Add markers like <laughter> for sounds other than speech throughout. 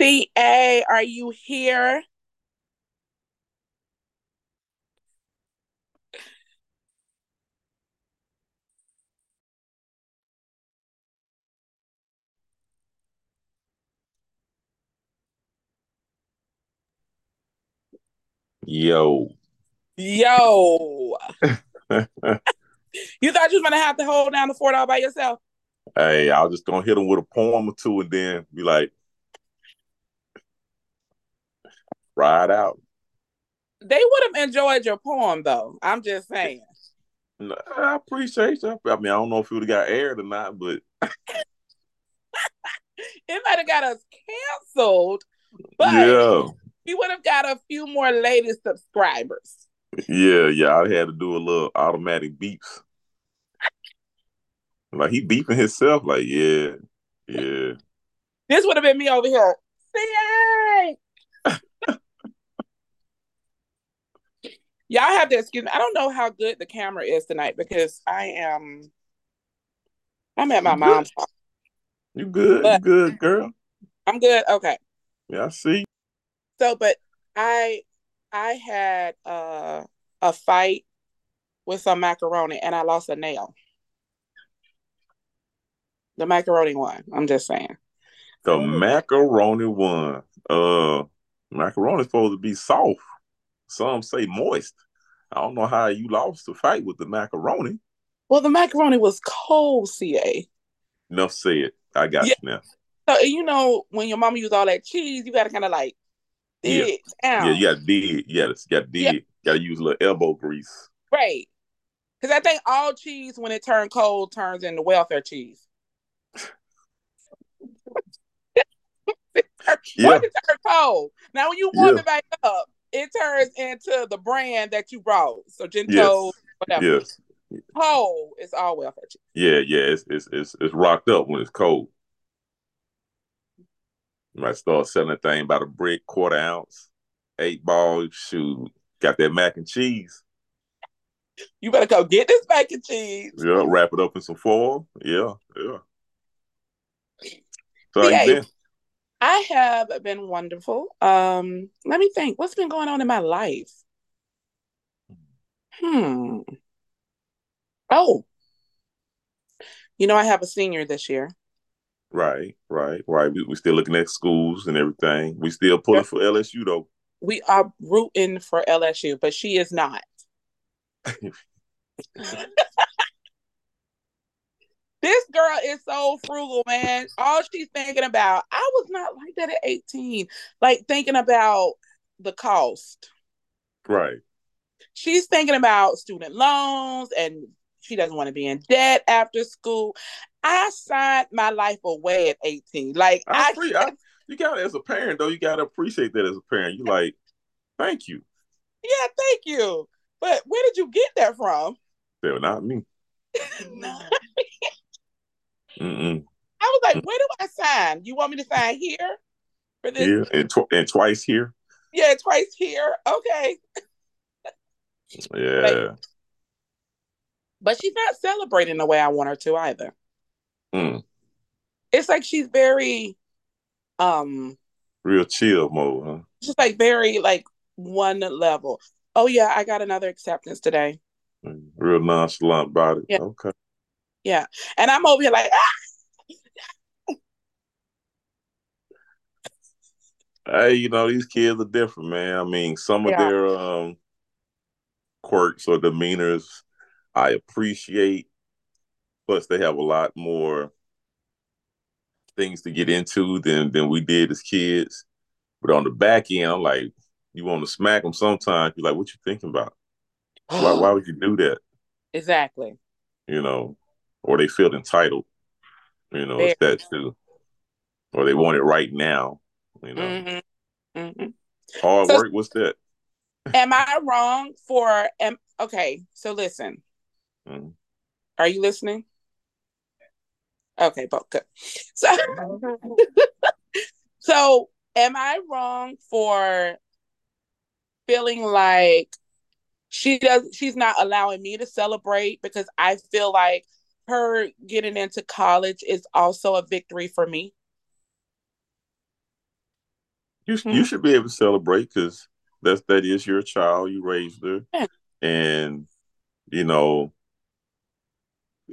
CA, are you here? Yo. Yo. <laughs> you thought you was gonna have to hold down the fort all by yourself? Hey, I was just gonna hit him with a poem or two and then be like, ride out. They would have enjoyed your poem though. I'm just saying. I appreciate you. I mean, I don't know if it would have got aired or not, but <laughs> it might have got us canceled. But yeah, we would have got a few more lady subscribers. Yeah, yeah. I had to do a little automatic beeps. <laughs> Like he beeping himself, like, yeah, yeah. This would have been me over here. CA! Y'all have to excuse me. I don't know how good the camera is tonight because I am I'm at my you mom's house. You good, you good, girl. I'm good. Okay. Yeah, I see. So, but I I had uh, a fight with some macaroni and I lost a nail. The macaroni one. I'm just saying. The macaroni one. Uh macaroni supposed to be soft. Some say moist. I don't know how you lost the fight with the macaroni. Well, the macaroni was cold, CA. Enough said. I got yeah. you now. So you know when your mama used all that cheese, you gotta kind of like dig yeah. Yeah, you gotta dig. Yeah, you gotta dig. Yeah. Gotta use a little elbow grease. Right. Because I think all cheese, when it turns cold, turns into welfare cheese. <laughs> yeah. Once it turns cold. Now, when you warm yeah. it back up, it turns into the brand that you brought. Sargento, yes. whatever. Yes. Cold is all welfare cheese. Yeah, yeah. It's, it's it's it's rocked up when it's cold. You might start selling a thing by the brick, quarter ounce, eight ball. Shoot, got that mac and cheese. You better go get this mac and cheese. Yeah, wrap it up in some foil. Yeah, yeah. So yeah, you been? I have been wonderful. Um, let me think. What's been going on in my life? Hmm. Oh, you know, I have a senior this year. Right, right, right. We we still looking at schools and everything. We still pulling for LSU though. We are rooting for LSU, but she is not. <laughs> this girl is so frugal, man. All she's thinking about, I was not like that at 18. Like thinking about the cost. Right. She's thinking about student loans and she doesn't want to be in debt after school. I signed my life away at 18. Like I, I, I you got as a parent though, you gotta appreciate that as a parent. You like, thank you. Yeah, thank you. But where did you get that from? They not me. not <laughs> me. <laughs> Mm-mm. I was like, where do I sign? You want me to sign here for this? Yeah, and, tw- and twice here. Yeah, twice here. Okay. <laughs> yeah. But, but she's not celebrating the way I want her to either. Mm. It's like she's very um real chill mode, huh? Just like very like one level. Oh yeah, I got another acceptance today. Mm. Real nonchalant it. Yeah. Okay. Yeah. And I'm over here like ah! Hey, you know, these kids are different, man. I mean, some of yeah. their um quirks or demeanors I appreciate Plus, they have a lot more things to get into than than we did as kids. But on the back end, I'm like, you want to smack them sometimes. You're like, what you thinking about? why, <gasps> why would you do that? Exactly. You know, or they feel entitled. You know, Very. it's that too. Or they want it right now. You know, mm-hmm. Mm-hmm. hard so, work. What's that? <laughs> am I wrong for? Am okay. So listen. Mm-hmm. Are you listening? Okay, both good. So, <laughs> so am I wrong for feeling like she does she's not allowing me to celebrate because I feel like her getting into college is also a victory for me? You mm-hmm. you should be able to celebrate because that's that is your child. You raised her, yeah. and you know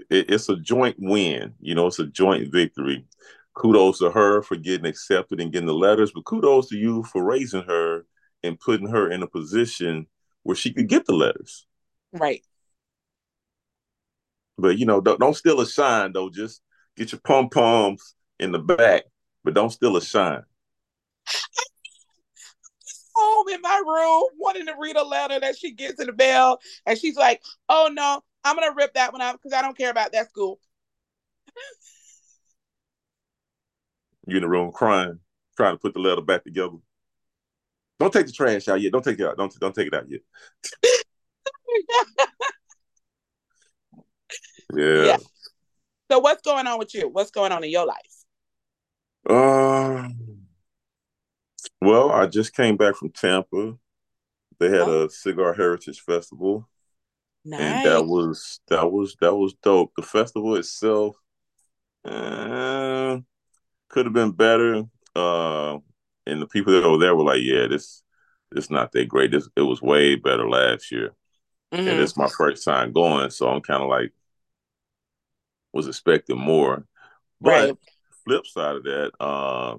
it, it's a joint win. You know, it's a joint victory. Kudos to her for getting accepted and getting the letters, but kudos to you for raising her and putting her in a position where she could get the letters. Right. But you know, don't, don't steal a shine though. Just get your pom poms in the back, but don't steal a shine. <laughs> Home in my room, wanting to read a letter that she gets in the mail, and she's like, "Oh no, I'm gonna rip that one out because I don't care about that school." You in the room crying, trying to put the letter back together. Don't take the trash out yet. Don't take it out. Don't don't take it out yet. <laughs> yeah. yeah. So what's going on with you? What's going on in your life? Um. well, I just came back from Tampa. They had oh. a cigar heritage festival. Nice. And that was that was that was dope. The festival itself uh, could have been better. Uh, and the people that were there were like, "Yeah, this this not that great. This it was way better last year." Mm-hmm. And it's my first time going, so I'm kind of like was expecting more. But right. flip side of that, uh,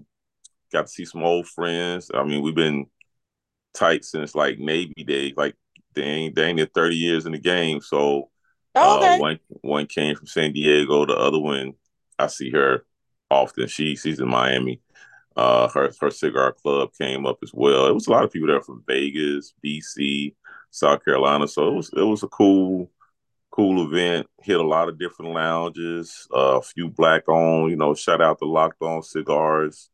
got to see some old friends. I mean, we've been tight since like Navy days. Like they ain't they ain't 30 years in the game. So oh, okay. uh, one one came from San Diego, the other one I see her often. She she's in Miami. Uh, her her cigar club came up as well. It was a lot of people there from Vegas, BC, South Carolina. So it was it was a cool cool event. Hit a lot of different lounges, uh, a few black owned. You know, shout out to Locked On Cigars.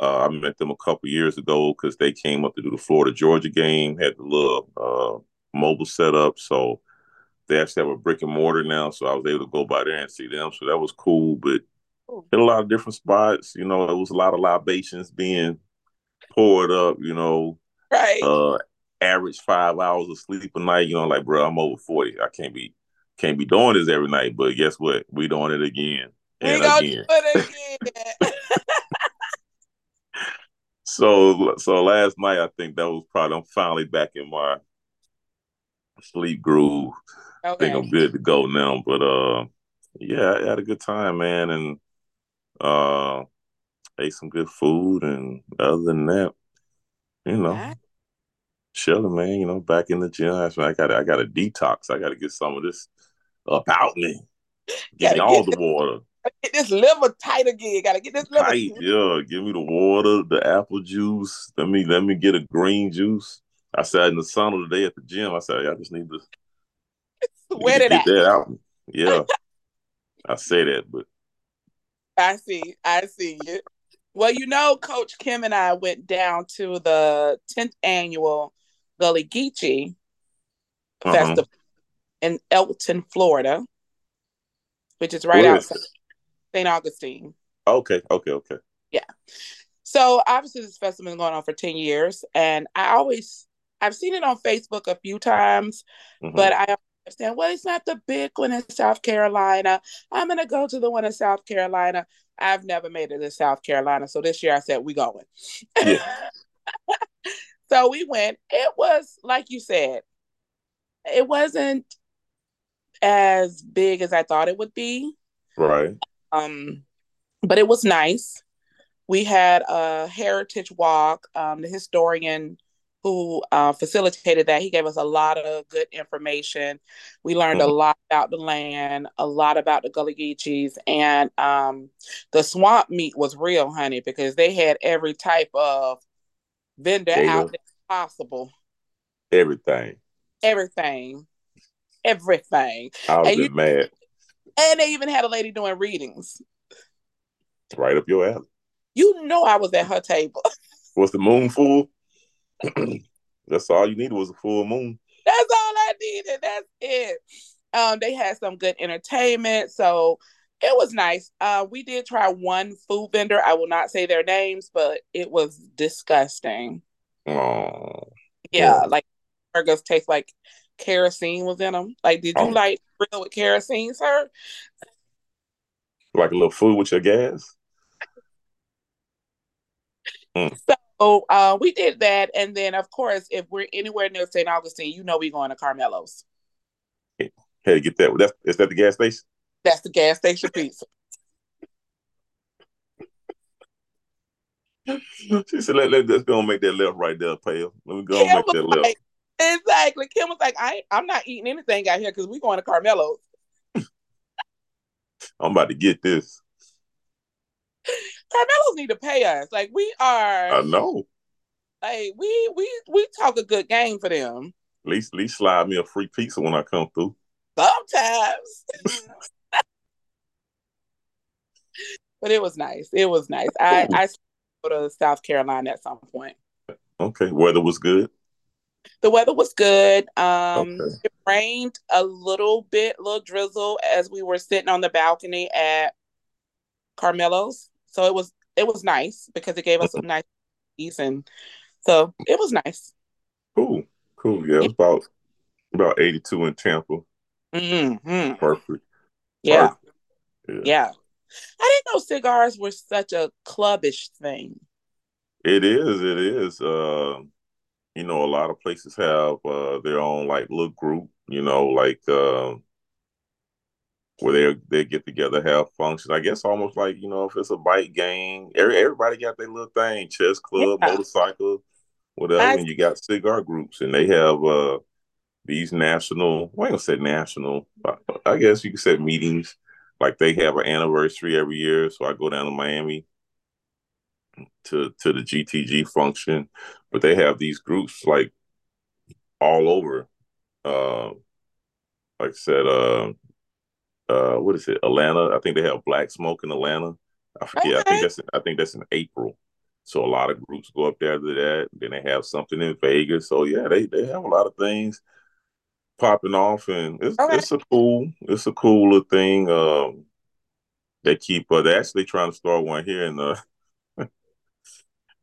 Uh, I met them a couple years ago because they came up to do the Florida Georgia game. Had the little uh, mobile setup, so they actually have a brick and mortar now. So I was able to go by there and see them. So that was cool. But hit a lot of different spots. You know, it was a lot of libations being poured up. You know, right. Uh, average five hours of sleep a night. You know, like bro, I'm over forty. I can't be can't be doing this every night, but guess what? We doing it again and again. again. <laughs> so so last night I think that was probably I'm finally back in my sleep groove. Okay. I think I'm good to go now. But uh yeah, I had a good time, man, and uh ate some good food and other than that, you know, chilling, man, you know, back in the gym. I got I got a detox. I gotta get some of this about me. Give me all the water. Get this liver tight again. Gotta get this liver tight. Yeah, give me the water, the apple juice. Let me let me get a green juice. I said in the sauna today at the gym. I said I just need to <laughs> sweat it get that out. Yeah, I say that, but <laughs> I see, I see you. Well, you know, Coach Kim and I went down to the 10th annual Gullah Geechee uh-huh. Festival in Elkton, Florida, which is right outside St. Augustine. Okay, okay, okay. Yeah. So obviously this festival has been going on for 10 years and I always I've seen it on Facebook a few times, mm-hmm. but I understand, well, it's not the big one in South Carolina. I'm gonna go to the one in South Carolina. I've never made it to South Carolina. So this year I said, we going. Yeah. <laughs> <laughs> so we went. It was like you said, it wasn't as big as I thought it would be. Right. Um, but it was nice. We had a heritage walk. Um, the historian who uh, facilitated that, he gave us a lot of good information. We learned mm-hmm. a lot about the land, a lot about the Gullah Geechees, and um, the swamp meat was real, honey, because they had every type of vendor out there possible. Everything. Everything everything. I was and mad. And they even had a lady doing readings. Right up your alley. You know I was at her table. <laughs> was the moon full? <clears throat> That's all you needed was a full moon. That's all I needed. That's it. Um, they had some good entertainment, so it was nice. Uh, we did try one food vendor. I will not say their names, but it was disgusting. Oh, yeah, yeah. like burgers taste like kerosene was in them. Like, did you oh. like grill with kerosene, sir? Like a little food with your gas? Mm. So uh, we did that, and then of course, if we're anywhere near St. Augustine, you know we're going to Carmelo's. Hey, get that. That's is that the gas station? That's the gas station pizza. <laughs> she said, let, let, let's go and make that left right there, pale. Let me go and make that left. Like, exactly. Kim was like, I I'm not eating anything out here because we're going to Carmelo's. <laughs> I'm about to get this. Carmelo's need to pay us. Like we are I know. Like we we we talk a good game for them. At least at least slide me a free pizza when I come through. Sometimes. <laughs> but it was nice. It was nice. I <laughs> I go to South Carolina at some point. Okay. Weather was good. The weather was good. Um okay. it rained a little bit, a little drizzle as we were sitting on the balcony at Carmelo's. So it was it was nice because it gave us a nice and so it was nice. Cool. Cool. Yeah, it was about about 82 in Tampa. Mm-hmm. Perfect. Yeah. Perfect. yeah. Yeah. I didn't know cigars were such a clubbish thing. It is. It is. Uh, you know, a lot of places have uh, their own like little group. You know, like uh, where they they get together, have functions. I guess almost like you know, if it's a bike gang, every, everybody got their little thing: chess club, yeah. motorcycle, whatever. I, and you got cigar groups, and they have uh, these national. Well, I ain't gonna say national. I guess you could say meetings like they have an anniversary every year. So I go down to Miami to to the GTG function, but they have these groups like all over. Uh, like I said, uh, uh, what is it? Atlanta. I think they have Black Smoke in Atlanta. I forget. Okay. I think that's in, I think that's in April. So a lot of groups go up there to that. Then they have something in Vegas. So yeah, they they have a lot of things popping off, and it's okay. it's a cool it's a cooler thing. Um, they keep uh, they're actually trying to start one here, in uh,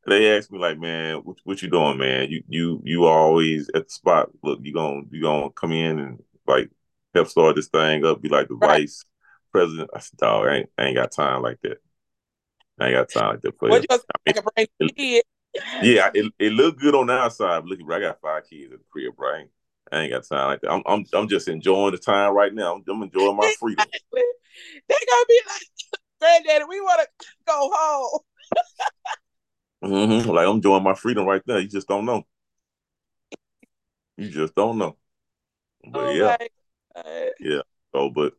they asked me like, man, what, what you doing, man? You you you always at the spot. Look, you gonna you gonna come in and like help start this thing up, be like the right. vice president. I said, dog, I ain't, I ain't got time like that. I ain't got time like that. For what you I mean, it, yeah, it, it looked good on the outside. But look, bro, I got five kids in the crib, bro. I ain't, I ain't got time like that. I'm, I'm, I'm just enjoying the time right now. I'm, I'm enjoying my freedom. they gonna be like, Granddaddy, we want to go home. <laughs> mm-hmm. Like I'm enjoying my freedom right there. You just don't know. You just don't know. But oh yeah, yeah. So, but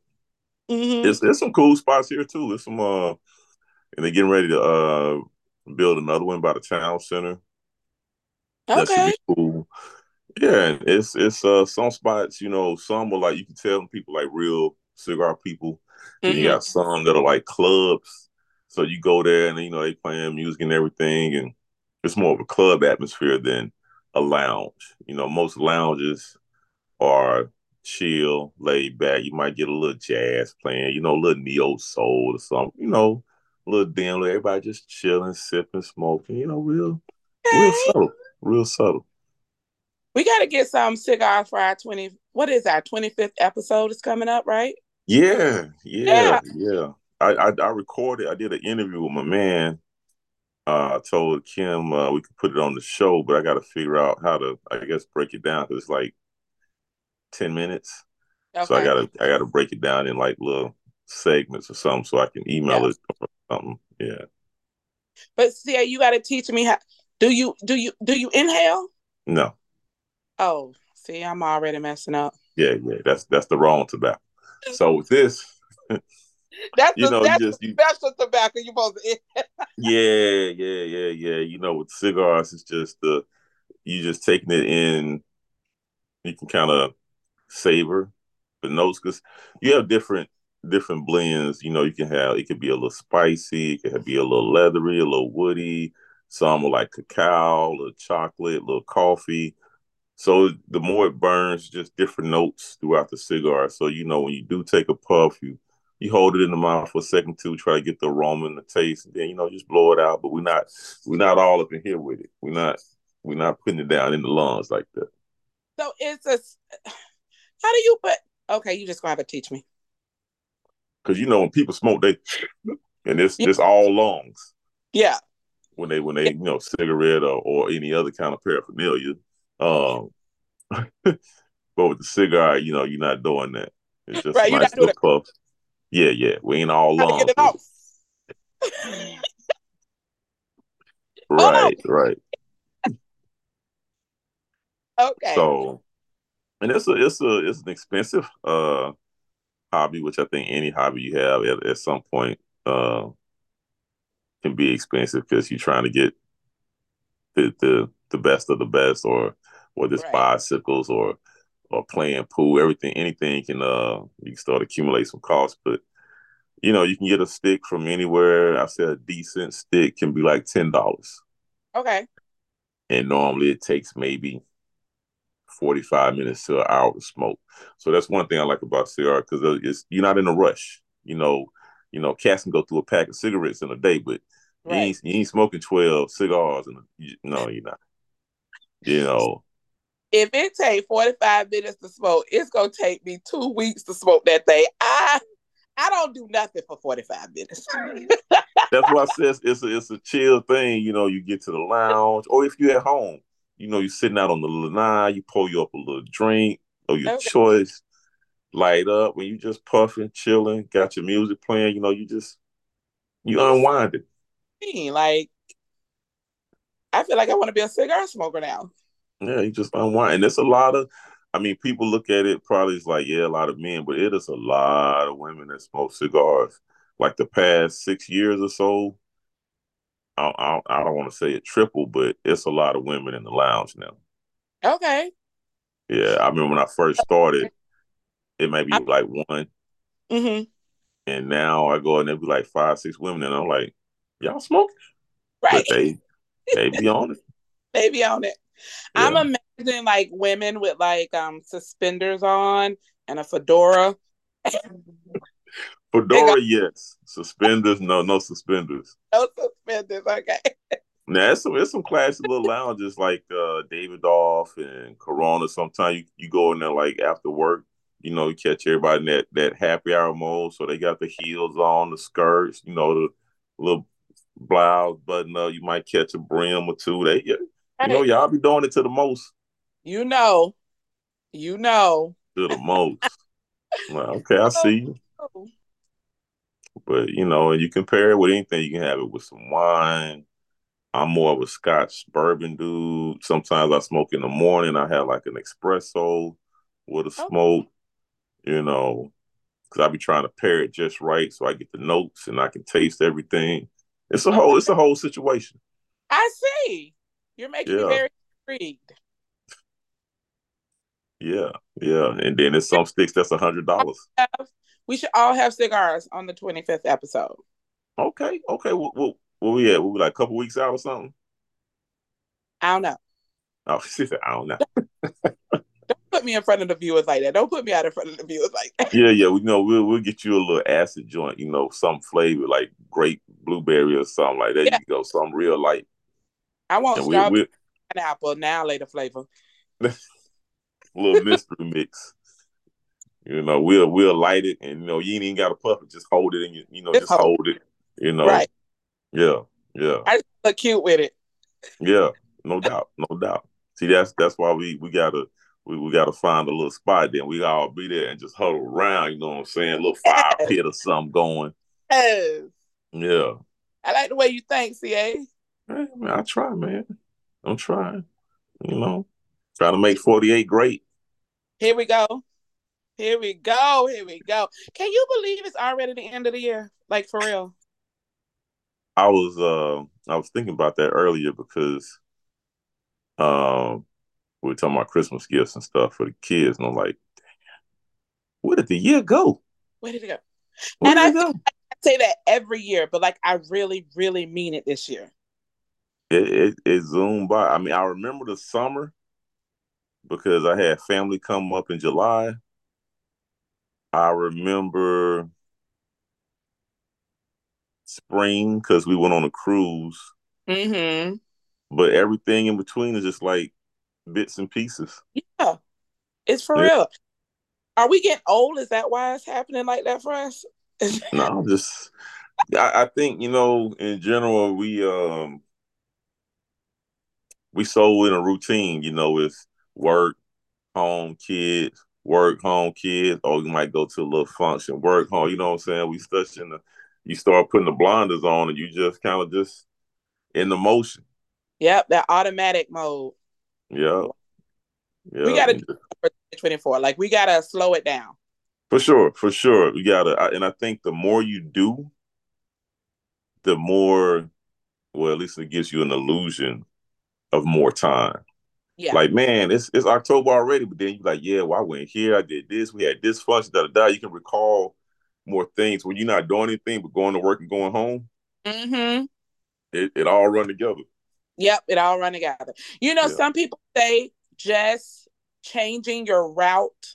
mm-hmm. it's some cool spots here too. There's some uh, and they're getting ready to uh build another one by the town center. Okay. That should be cool. Yeah, it's it's uh some spots, you know, some are like you can tell people like real cigar people. Mm-hmm. you got some that are like clubs. So you go there and you know they playing music and everything, and it's more of a club atmosphere than a lounge. You know, most lounges are chill, laid back. You might get a little jazz playing, you know, a little neo soul or something, you know, a little dim, everybody just chilling, sipping, smoking, you know, real, hey. real subtle, real subtle. We got to get some cigars for our 20, what is our 25th episode is coming up, right? Yeah, yeah, yeah. yeah. I, I, I recorded, I did an interview with my man. Uh, I told Kim uh, we could put it on the show, but I got to figure out how to, I guess, break it down because it's like 10 minutes. Okay. So I gotta I gotta break it down in like little segments or something so I can email yeah. it or something. Yeah. But see, you gotta teach me how do you do you do you inhale? No. Oh, see, I'm already messing up. Yeah, yeah, that's that's the wrong tobacco. So with this, <laughs> that's you the, know, that's you just, you, special tobacco you supposed to. <laughs> yeah, yeah, yeah, yeah. You know, with cigars, it's just the you just taking it in. You can kind of savor the notes because you have different different blends. You know, you can have it could be a little spicy, it could be a little leathery, a little woody. Some are like cacao, a little chocolate, a little coffee. So the more it burns, just different notes throughout the cigar. So you know when you do take a puff, you you hold it in the mouth for a second to try to get the aroma and the taste, and then you know just blow it out. But we're not we're not all up in here with it. We're not we're not putting it down in the lungs like that. So it's a <sighs> how do you put? Okay, you just gonna have to teach me. Because you know when people smoke, they and it's yeah. just all lungs. Yeah. when they when they you know cigarette or, or any other kind of paraphernalia. Um, <laughs> but with the cigar, you know, you're not doing that. It's just right, nice little puff. Yeah, yeah. We ain't all long. Get it off. <laughs> right, right. Okay. So, and it's a it's a it's an expensive uh hobby, which I think any hobby you have at, at some point uh can be expensive because you're trying to get the the the best of the best, or whether it's right. bicycles or or playing pool, everything, anything can uh you can start accumulate some costs, but you know, you can get a stick from anywhere. I said a decent stick can be like ten dollars. Okay. And normally it takes maybe 45 minutes to an hour to smoke. So that's one thing I like about cigar because it's you're not in a rush. You know, you know, cats can go through a pack of cigarettes in a day, but right. you, ain't, you ain't smoking 12 cigars. And you, no, you're not. You know, if it take 45 minutes to smoke, it's gonna take me two weeks to smoke that thing. I I don't do nothing for 45 minutes. <laughs> That's why I says it's a, it's a chill thing. You know, you get to the lounge, or if you're at home, you know, you're sitting out on the lanai, you pull you up a little drink or your okay. choice, light up when you just puffing, chilling, got your music playing. You know, you just you unwind it. Like, I feel like I want to be a cigar smoker now. Yeah, you just unwind, and it's a lot of I mean, people look at it probably it's like, yeah, a lot of men, but it is a lot of women that smoke cigars. Like the past six years or so, I, I, I don't want to say it triple, but it's a lot of women in the lounge now. Okay. Yeah, I remember when I first started, it may be I, like one. Mm-hmm. And now I go and there be like five, six women, and I'm like, y'all smoking? Right. But they they be on it. <laughs> they be on it. Yeah. I'm imagining like women with like um suspenders on and a fedora. <laughs> Fedora, got- yes. Suspenders, no, no suspenders. <laughs> No suspenders. Okay. Now it's some it's some classy little lounges like uh Davidoff and Corona. Sometimes you, you go in there like after work, you know, you catch everybody in that, that happy hour mode. So they got the heels on, the skirts, you know, the little blouse button up. You might catch a brim or two. They you know, y'all be doing it to the most. You know. You know. To the most. <laughs> well, okay, I see you. But you know, and you compare it with anything, you can have it with some wine. I'm more of a Scotch bourbon dude. Sometimes I smoke in the morning. I have like an espresso with a smoke, you know, because I be trying to pair it just right so I get the notes and I can taste everything. It's a whole, it's a whole situation. I see. You're making yeah. me very intrigued. Yeah, yeah, and then there's some sticks that's a hundred dollars. We should all have cigars on the 25th episode. Okay, okay. Well, well, well we at? We'll be like a couple weeks out or something. I don't know. Oh, <laughs> she said, I don't know. don't put me in front of the viewers like that. Don't put me out in front of the viewers like that. Yeah, yeah. We you know we'll we'll get you a little acid joint. You know, some flavor like grape, blueberry, or something like that. Yeah. You go, some real light I want strawberry we, pineapple now later flavor. <laughs> little mystery mix. You know, we'll we'll light it, and you know, you ain't even got to puff it. Just hold it, and you you know, just, just hold. hold it. You know, right? Yeah, yeah. I look cute with it. Yeah, no doubt, no doubt. See, that's that's why we we gotta we, we gotta find a little spot. Then we all be there and just huddle around. You know what I'm saying? A little fire pit or something going. Yes. Yeah. I like the way you think, CA. Hey, man, I try, man. I'm trying. You know, trying to make 48 great. Here we go. Here we go. Here we go. Can you believe it's already the end of the year? Like for real. I was uh I was thinking about that earlier because um we were talking about Christmas gifts and stuff for the kids, and I'm like, where did the year go? Where did it go? Where and I, go? I say that every year, but like I really, really mean it this year it, it, it zoomed by. I mean, I remember the summer because I had family come up in July. I remember spring because we went on a cruise. Mm-hmm. But everything in between is just like bits and pieces. Yeah, it's for yeah. real. Are we getting old? Is that why it's happening like that for us? <laughs> no, I'm just I, I think you know in general we um we so in a routine, you know, it's work, home, kids, work, home, kids, or you might go to a little function, work, home, you know what I'm saying? We stuck in the you start putting the blinders on and you just kind of just in the motion. Yep, that automatic mode. Yeah. Yep. We gotta 24. Like we gotta slow it down. For sure, for sure. We gotta and I think the more you do, the more well, at least it gives you an illusion of more time. Yeah. Like, man, it's it's October already, but then you're like, yeah, well, I went here, I did this, we had this function, da da da. You can recall more things when you're not doing anything but going to work and going home. Mm-hmm. It it all run together. Yep, it all run together. You know, yeah. some people say just changing your route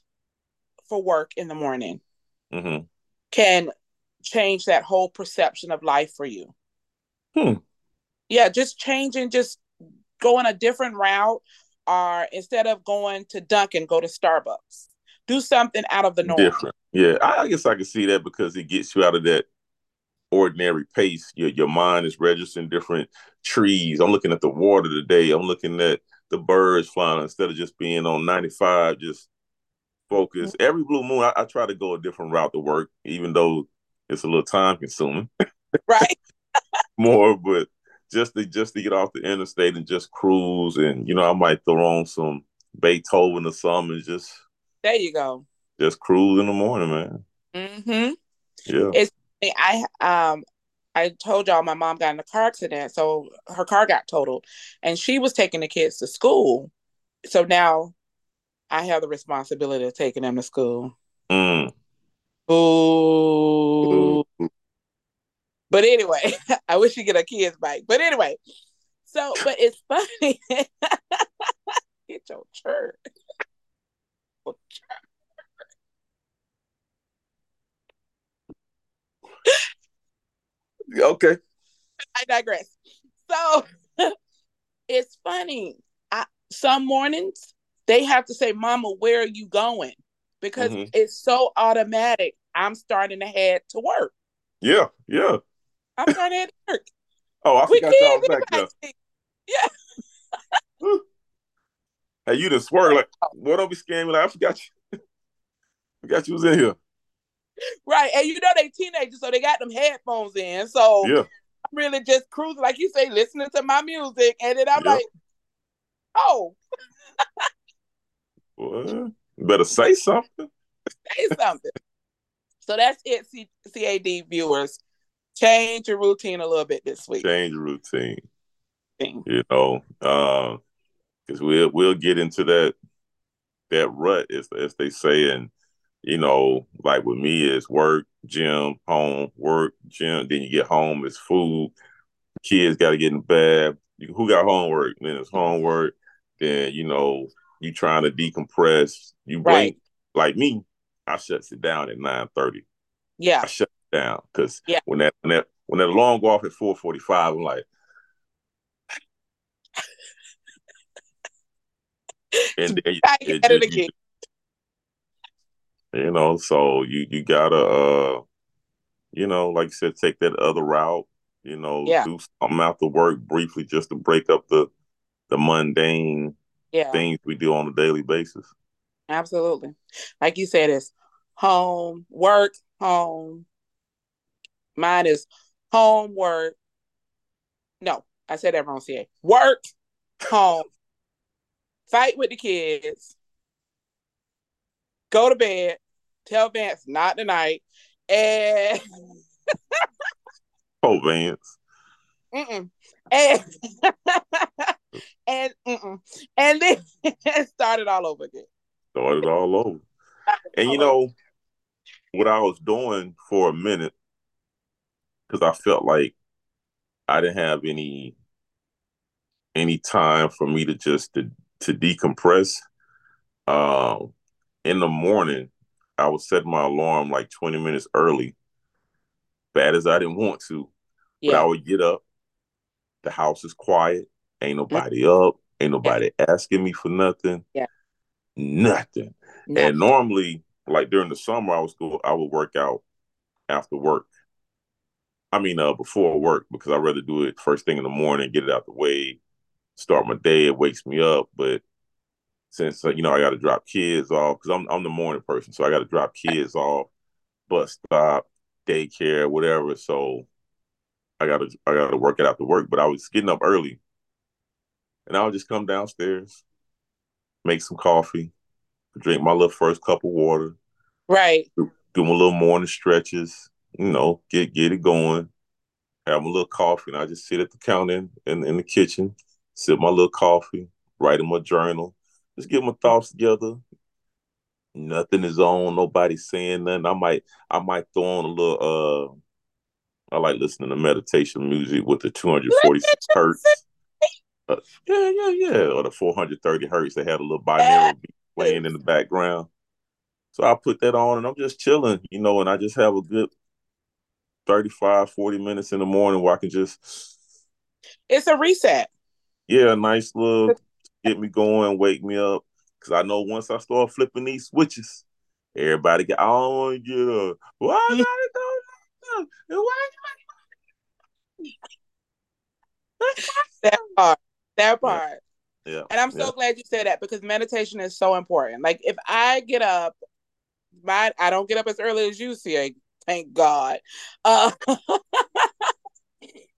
for work in the morning mm-hmm. can change that whole perception of life for you. Hmm. Yeah, just changing, just going a different route, or instead of going to Dunkin', go to Starbucks. Do something out of the norm. Different. Yeah, I guess I can see that because it gets you out of that ordinary pace. Your your mind is registering different trees. I'm looking at the water today. I'm looking at the birds flying instead of just being on 95, just focus. Mm-hmm. Every blue moon, I, I, try to go a different route to work, even though it's a little time consuming. Right. <laughs> More, but just to just to get off the interstate and just cruise, and you know, I might throw on some Beethoven or something, and just there you go. Just cruise in the morning, man. Mm-hmm. Yeah. It's I um I told y'all my mom got in a car accident, so her car got totaled, and she was taking the kids to school. So now I have the responsibility of taking them to school. Mm. Ooh. But anyway, <laughs> I wish you get a kid's bike. But anyway, so but it's funny. <laughs> get your church. <laughs> okay. I digress. So it's funny. I, some mornings they have to say, Mama, where are you going? Because mm-hmm. it's so automatic. I'm starting to head to work. Yeah, yeah. I'm to head work. Oh, I forgot y'all was back there. Yeah. hey, you just swerve like, what don't be scaring me? Like, I forgot you. <laughs> I forgot you was in here. Right. And you know they teenagers, so they got them headphones in. So yeah. I'm really just cruising, like you say, listening to my music. And then I'm like, oh. <laughs> well, better say something. say something. So that's it, C- CAD viewers. Change your routine a little bit this week. Change your routine. Thing. You know, because uh, we'll we'll get into that that rut, as as they say, and you know, like with me, it's work, gym, home, work, gym. Then you get home, it's food. Kids got to get in bed. Who got homework? Then it's homework. Then you know, you trying to decompress. You right. like me. I shuts it down at nine thirty. Yeah, I shut down because yeah. when that when that when that alarm go off at four forty five, I'm like. <laughs> and then, it, you, you know, so you you gotta uh you know, like you said, take that other route, you know, yeah. do something out the work briefly just to break up the the mundane yeah. things we do on a daily basis. Absolutely. Like you said, it's home, work, home. Mine is homework. No, I said that wrong, CA. Work, home, fight with the kids, go to bed, tell Vance not tonight, and oh Vance. Mm-mm. And <laughs> and mm-mm. and then <laughs> it started all over again. Started all over. And you know what I was doing for a minute because I felt like I didn't have any any time for me to just to to decompress. Um, in the morning, I would set my alarm like 20 minutes early. Bad as I didn't want to. Yeah. But I would get up. The house is quiet. Ain't nobody mm-hmm. up. Ain't nobody yeah. asking me for nothing. Yeah. Nothing. nothing. And normally, like during the summer, I was go I would work out after work. I mean, uh, before work because I rather do it first thing in the morning, get it out the way, start my day. It wakes me up, but since uh, you know I got to drop kids off because I'm I'm the morning person, so I got to drop kids off, bus stop, daycare, whatever. So I gotta I gotta work it out to work. But I was getting up early, and I would just come downstairs, make some coffee, drink my little first cup of water, right? Do, do my little morning stretches, you know, get get it going. Have a little coffee, and I just sit at the counter in, in, in the kitchen, sip my little coffee, write in my journal, just get my thoughts together. Nothing is on, nobody's saying nothing. I might I might throw on a little uh I like listening to meditation music with the 246 hertz. Uh, yeah, yeah, yeah. Or the 430 hertz. They had a little binaural beat playing in the background. So I put that on and I'm just chilling, you know, and I just have a good 35, 40 minutes in the morning where I can just. It's a reset. Yeah, a nice little get me going, wake me up. Because I know once I start flipping these switches, everybody get, I don't want to get up. Why I gotta go? Why? that part. That part. Yeah. yeah. And I'm so yeah. glad you said that because meditation is so important. Like if I get up, my I don't get up as early as you see, thank God. Uh, <laughs>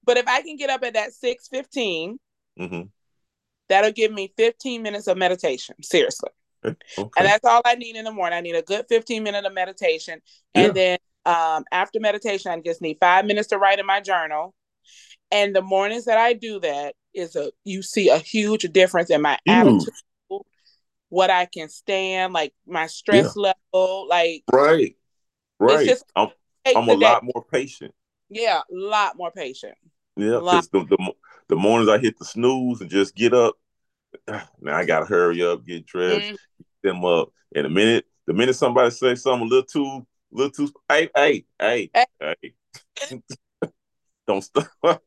but if I can get up at that 6 15, mm-hmm. that'll give me 15 minutes of meditation. Seriously. Okay. And that's all I need in the morning. I need a good 15 minute of meditation. And yeah. then um, after meditation, I just need five minutes to write in my journal. And the mornings that I do that is a you see a huge difference in my attitude, what I can stand, like my stress yeah. level, like right, right. Just, I'm, I'm a lot more patient. Yeah, a lot more patient. Yeah, because the, the the mornings I hit the snooze and just get up. <sighs> Now I gotta hurry up, get dressed, mm-hmm. get them up. In a minute, the minute somebody says something a little too, little too, hey, hey, hey, hey, hey. <laughs> don't stop. <laughs>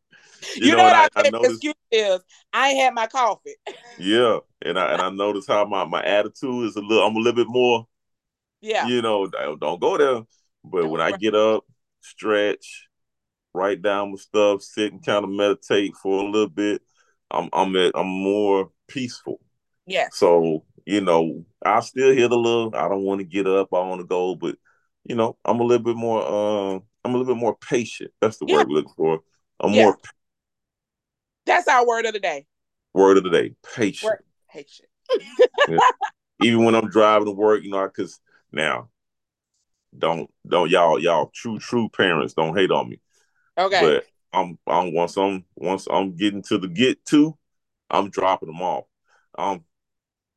You, you know, know, what I, I noticed, excuse is I had my coffee. <laughs> yeah, and I and I noticed how my my attitude is a little. I'm a little bit more. Yeah. You know, don't go there. But when I get up, stretch, write down my stuff, sit and kind of meditate for a little bit, I'm I'm at, I'm more peaceful. Yeah. So you know, I still hear the little. I don't want to get up. I want to go, but you know, I'm a little bit more. Uh, I'm a little bit more patient. That's the yeah. word we're looking for. I'm yeah. more that's our word of the day. Word of the day, patient. Word, patient. <laughs> yeah. Even when I'm driving to work, you know, because now, don't don't y'all y'all true true parents don't hate on me. Okay. But I'm I'm once I'm once I'm getting to the get to, I'm dropping them off. Um,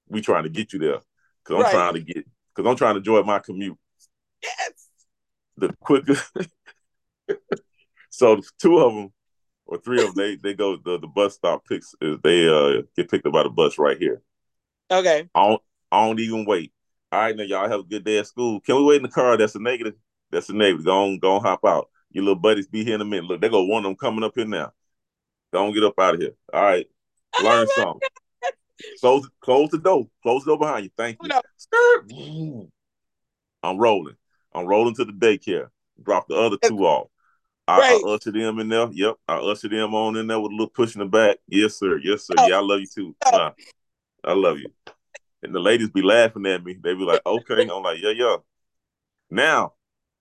we trying to get you there because I'm right. trying to get because I'm trying to enjoy my commute. Yes. The quicker. <laughs> so two of them or three of them, they they go the, the bus stop picks they uh get picked up by the bus right here. Okay. I don't I don't even wait. All right, now y'all have a good day at school. Can we wait in the car? That's a negative. That's a negative. Go on, go on, hop out. Your little buddies be here in a minute. Look, they go one of them coming up here now. Don't get up out of here. All right. Learn oh something. Close close the door. Close the door behind you. Thank you. I'm rolling. I'm rolling to the daycare. Drop the other two off. I, right. I usher them in there. Yep, I usher them on in there with a little push in the back. Yes, sir. Yes, sir. Oh. Yeah, I love you too. Uh, I love you. And the ladies be laughing at me. They be like, "Okay." I'm like, "Yeah, yeah." Now,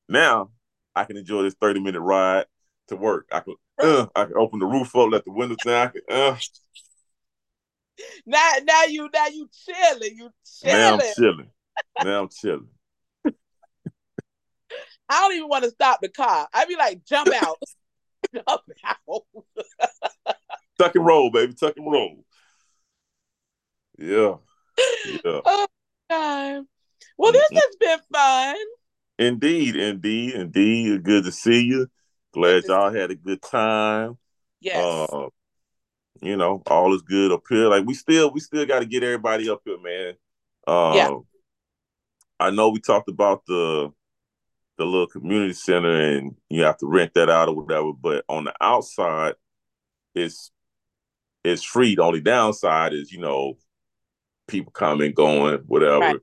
now I can enjoy this 30 minute ride to work. I can, uh, I can open the roof up, let the windows down. I can, uh. Now, now you, now you chilling. You chilling. Now I'm chilling. Now I'm chilling. I don't even want to stop the car. I'd be like, jump out. <laughs> jump out. Tuck and roll, baby. Tuck and roll. Yeah. Yeah. <laughs> Oh, God. Well, this has been fun. Indeed, indeed, indeed. Good to see you. Glad y'all had a good time. Yes. Uh, you know, all is good up here. Like we still, we still got to get everybody up here, man. Uh, yeah. I know we talked about the the little community center and you have to rent that out or whatever. But on the outside, it's it's free. The only downside is, you know, people coming, going, whatever, right.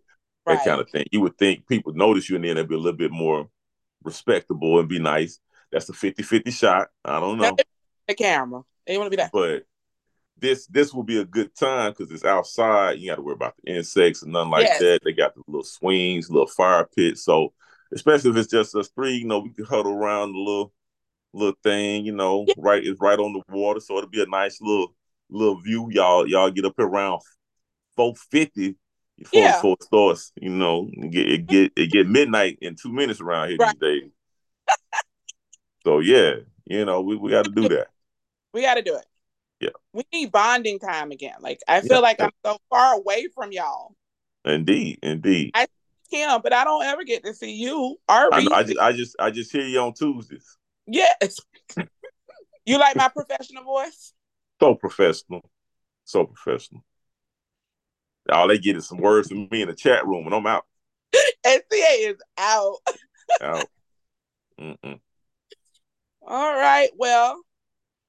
that right. kind of thing. You would think people notice you and then they'd be a little bit more respectable and be nice. That's a 50-50 shot. I don't know. The camera. They want to be that. But this this will be a good time because it's outside. You got to worry about the insects and nothing like yes. that. They got the little swings, little fire pit. So especially if it's just us three, you know, we can huddle around the little little thing. You know, yeah. right it's right on the water, so it'll be a nice little little view. Y'all y'all get up around four fifty before yeah. before it starts. You know, get it get it get midnight in two minutes around here right. these days. so yeah, you know, we, we got to do <laughs> that. We got to do it. Yeah. We need bonding time again. Like I feel yeah. like I'm so far away from y'all. Indeed, indeed. I can, but I don't ever get to see you. I, I, just, I just, I just hear you on Tuesdays. Yes. <laughs> you like my professional voice? So professional, so professional. All they get is some words from me in the chat room, and I'm out. <laughs> SCA is out. <laughs> out. Mm-mm. All right. Well,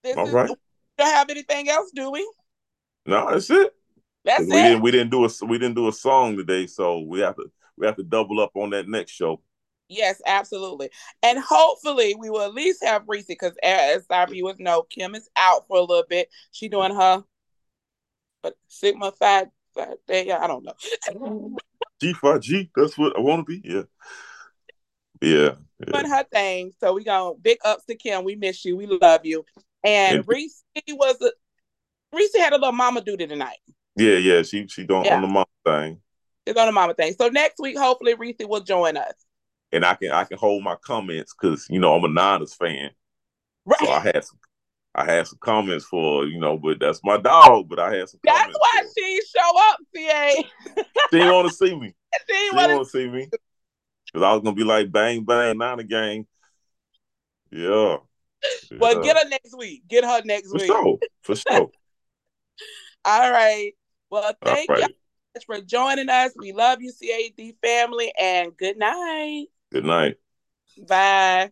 this All is, right. We don't have anything else, do we? No, that's it. That's we it. Didn't, we didn't do a we didn't do a song today, so we have to we have to double up on that next show. Yes, absolutely. And hopefully we will at least have Reese because as our viewers know, Kim is out for a little bit. She doing her but Sigma Phi Phi day. I don't know. Mm-hmm. <laughs> G five G, that's what I want to be. Yeah. Yeah. Doing her thing. So we go big ups to Kim. We miss you. We love you. And, and Reese was a Reese had a little mama duty tonight. Yeah, yeah. She she don't yeah. on the mama thing. It's on the mama thing. So next week, hopefully Reese will join us. And I can I can hold my comments because you know I'm a Niners fan. Right. So I had some I had some comments for you know, but that's my dog. But I had some. That's why she show up, CA. she didn't want to see me. <laughs> She didn't want to see me. Cause I was gonna be like bang bang Niner gang. Yeah. Well, yeah. get her next week. Get her next week. for week. Sure. For sure. <laughs> All right. Well, thank right. you for joining us. We love you, CAD family, and good night. Good night. Bye.